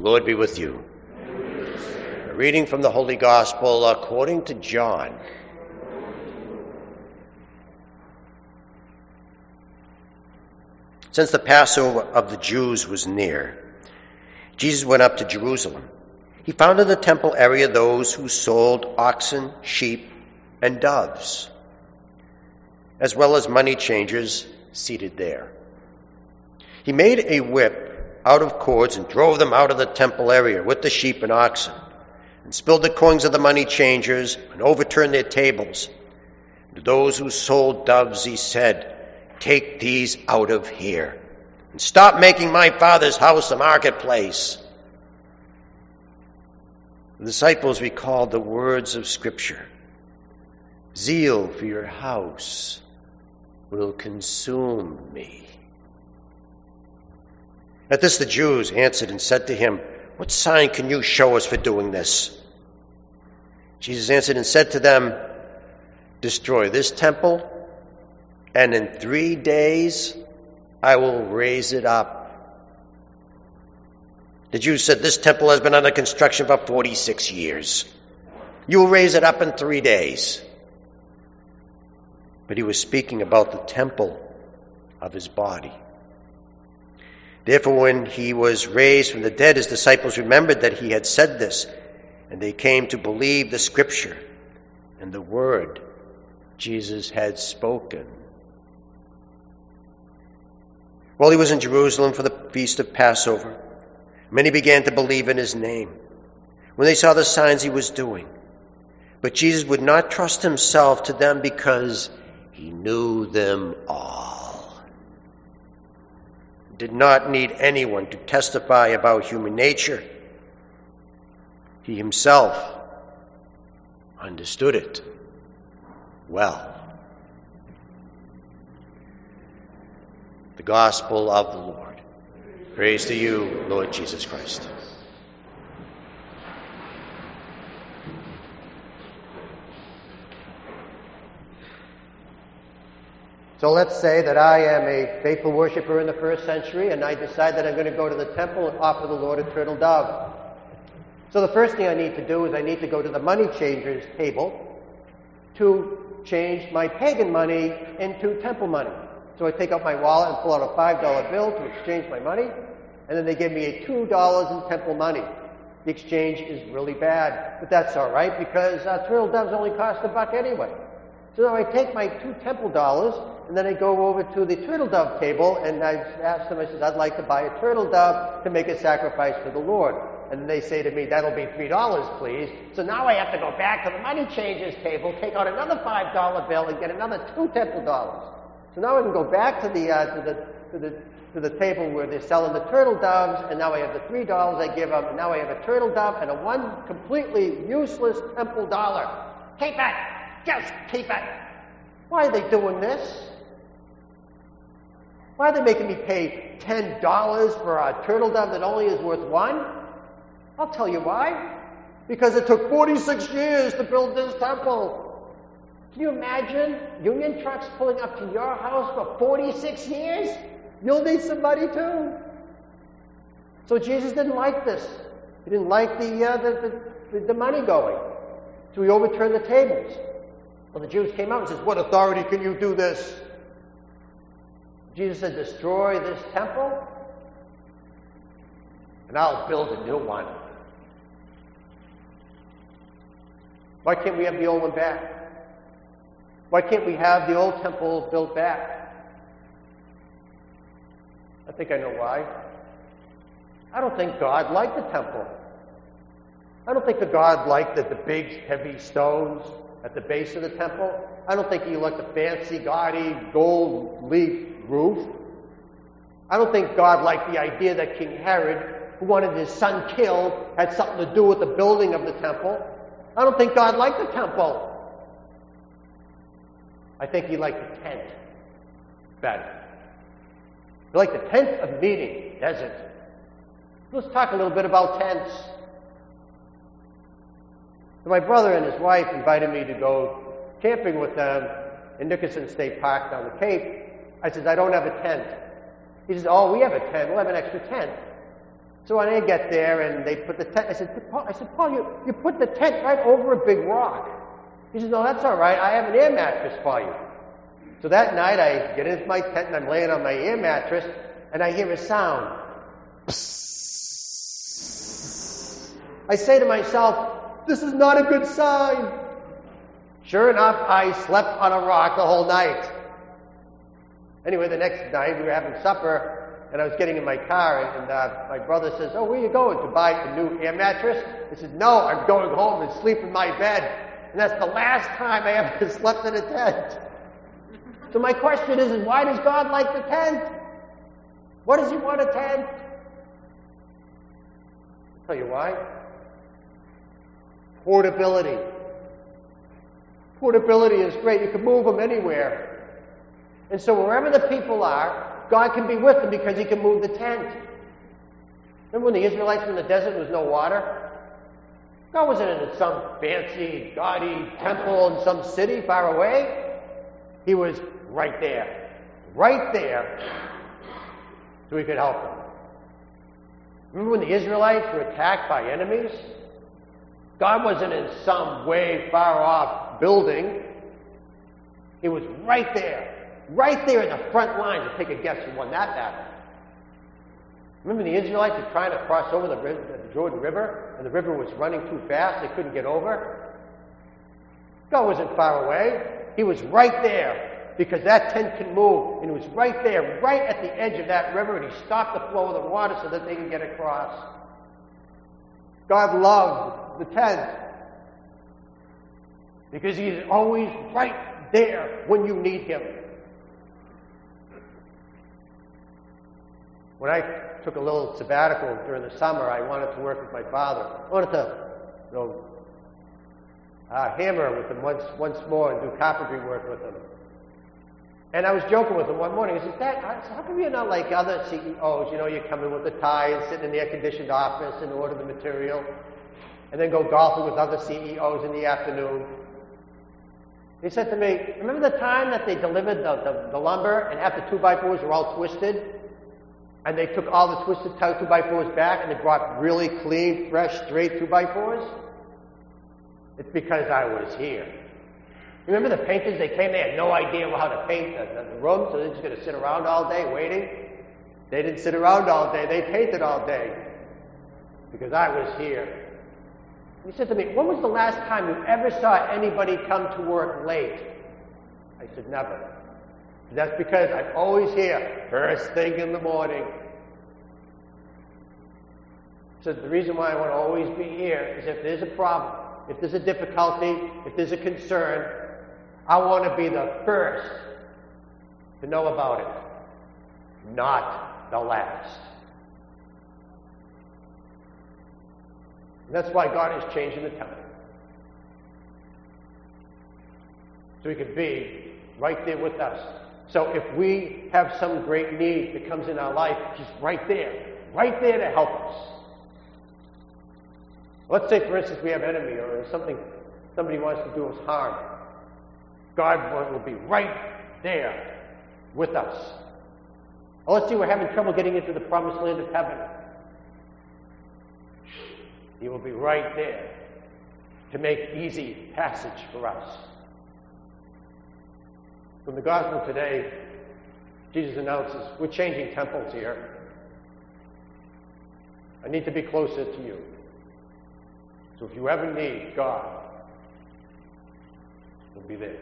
Lord be with you. Reading from the Holy Gospel according to John. Since the Passover of the Jews was near, Jesus went up to Jerusalem. He found in the temple area those who sold oxen, sheep, and doves, as well as money changers seated there. He made a whip out of cords and drove them out of the temple area with the sheep and oxen, and spilled the coins of the money changers and overturned their tables. To those who sold doves, he said, Take these out of here and stop making my father's house a marketplace. The disciples recalled the words of Scripture Zeal for your house will consume me. At this, the Jews answered and said to him, What sign can you show us for doing this? Jesus answered and said to them, Destroy this temple and in three days I will raise it up. The Jews said, This temple has been under construction for 46 years. You will raise it up in three days. But he was speaking about the temple of his body. Therefore, when he was raised from the dead, his disciples remembered that he had said this, and they came to believe the scripture and the word Jesus had spoken. While he was in Jerusalem for the feast of Passover, many began to believe in his name when they saw the signs he was doing. But Jesus would not trust himself to them because he knew them all. Did not need anyone to testify about human nature. He himself understood it well. The Gospel of the Lord. Praise to you, Lord Jesus Christ. So let's say that I am a faithful worshiper in the first century and I decide that I'm going to go to the temple and offer the Lord a turtle dove. So the first thing I need to do is I need to go to the money changers table to change my pagan money into temple money. So I take out my wallet and pull out a $5 bill to exchange my money, and then they give me a $2 in temple money. The exchange is really bad, but that's all right because uh, turtle doves only cost a buck anyway. So now I take my two temple dollars and then I go over to the turtle dove table and I ask them, I said, I'd like to buy a turtle dove to make a sacrifice to the Lord. And they say to me, that'll be $3, please. So now I have to go back to the money changers table, take out another $5 bill and get another two temple dollars. So now I can go back to the, uh, to the, to the, to the table where they're selling the turtle doves, and now I have the three dollars I give them, and now I have a turtle dove and a one completely useless temple dollar. Keep it! Just keep it! Why are they doing this? Why are they making me pay $10 for a turtle dove that only is worth one? I'll tell you why. Because it took 46 years to build this temple. Can you imagine union trucks pulling up to your house for 46 years? You'll need some money too. So Jesus didn't like this. He didn't like the, uh, the, the, the, money going. So he overturned the tables. Well, the Jews came out and says, What authority can you do this? Jesus said, Destroy this temple, and I'll build a new one. Why can't we have the old one back? Why can't we have the old temple built back? I think I know why. I don't think God liked the temple. I don't think the God liked the, the big, heavy stones at the base of the temple. I don't think he liked the fancy, gaudy, gold leaf roof. I don't think God liked the idea that King Herod, who wanted his son killed, had something to do with the building of the temple. I don't think God liked the temple. I think he liked the tent better. He liked the tent of meeting, doesn't Let's talk a little bit about tents. So my brother and his wife invited me to go camping with them in Nickerson State Park down the Cape. I said, I don't have a tent. He says, Oh, we have a tent. We'll have an extra tent. So when I get there and they put the tent, I said, Paul, I said, Paul, you, you put the tent right over a big rock. He says, no, that's all right. I have an air mattress for you. So that night I get into my tent and I'm laying on my air mattress and I hear a sound. I say to myself, this is not a good sign. Sure enough, I slept on a rock the whole night. Anyway, the next night we were having supper and I was getting in my car, and uh, my brother says, "Oh, where are you going to buy a new air mattress?" I said, "No, I'm going home and sleep in my bed." And that's the last time I ever slept in a tent. So my question is, is why does God like the tent? What does He want a tent? I'll tell you why. Portability. Portability is great. You can move them anywhere. And so wherever the people are, God can be with them because he can move the tent. Remember when the Israelites were in the desert there was no water? God wasn't in some fancy, gaudy temple in some city far away. He was right there. Right there. So he could help them. Remember when the Israelites were attacked by enemies? God wasn't in some way far off building. He was right there right there in the front lines to take a guess who won that battle. Remember the Israelites were trying to cross over the, the Jordan River, and the river was running too fast, they couldn't get over? God wasn't far away. He was right there because that tent can move, and he was right there, right at the edge of that river, and he stopped the flow of the water so that they could get across. God loved the tent because he's always right there when you need him. When I took a little sabbatical during the summer, I wanted to work with my father. I wanted to, you know, uh, hammer with him once, once more and do carpentry work with him. And I was joking with him one morning. I said, Dad, how come you're not like other CEOs? You know, you come in with a tie and sit in the air-conditioned office and order the material, and then go golfing with other CEOs in the afternoon. He said to me, remember the time that they delivered the, the, the lumber and after two-by-fours were all twisted? And they took all the twisted two by fours back and they brought really clean, fresh, straight two by fours? It's because I was here. Remember the painters? They came, they had no idea how to paint the, the, the room, so they're just going to sit around all day waiting. They didn't sit around all day, they painted all day because I was here. He said to me, When was the last time you ever saw anybody come to work late? I said, Never. That's because I'm always here, first thing in the morning. So the reason why I want to always be here is if there's a problem, if there's a difficulty, if there's a concern, I want to be the first to know about it, not the last. And that's why God is changing the temple. So he can be right there with us so if we have some great need that comes in our life, He's right there, right there to help us. Let's say, for instance, we have an enemy or something, somebody wants to do us harm. God will be right there with us. Or let's say we're having trouble getting into the promised land of heaven. He will be right there to make easy passage for us. From the gospel today, Jesus announces, We're changing temples here. I need to be closer to you. So if you ever need God, He'll be there.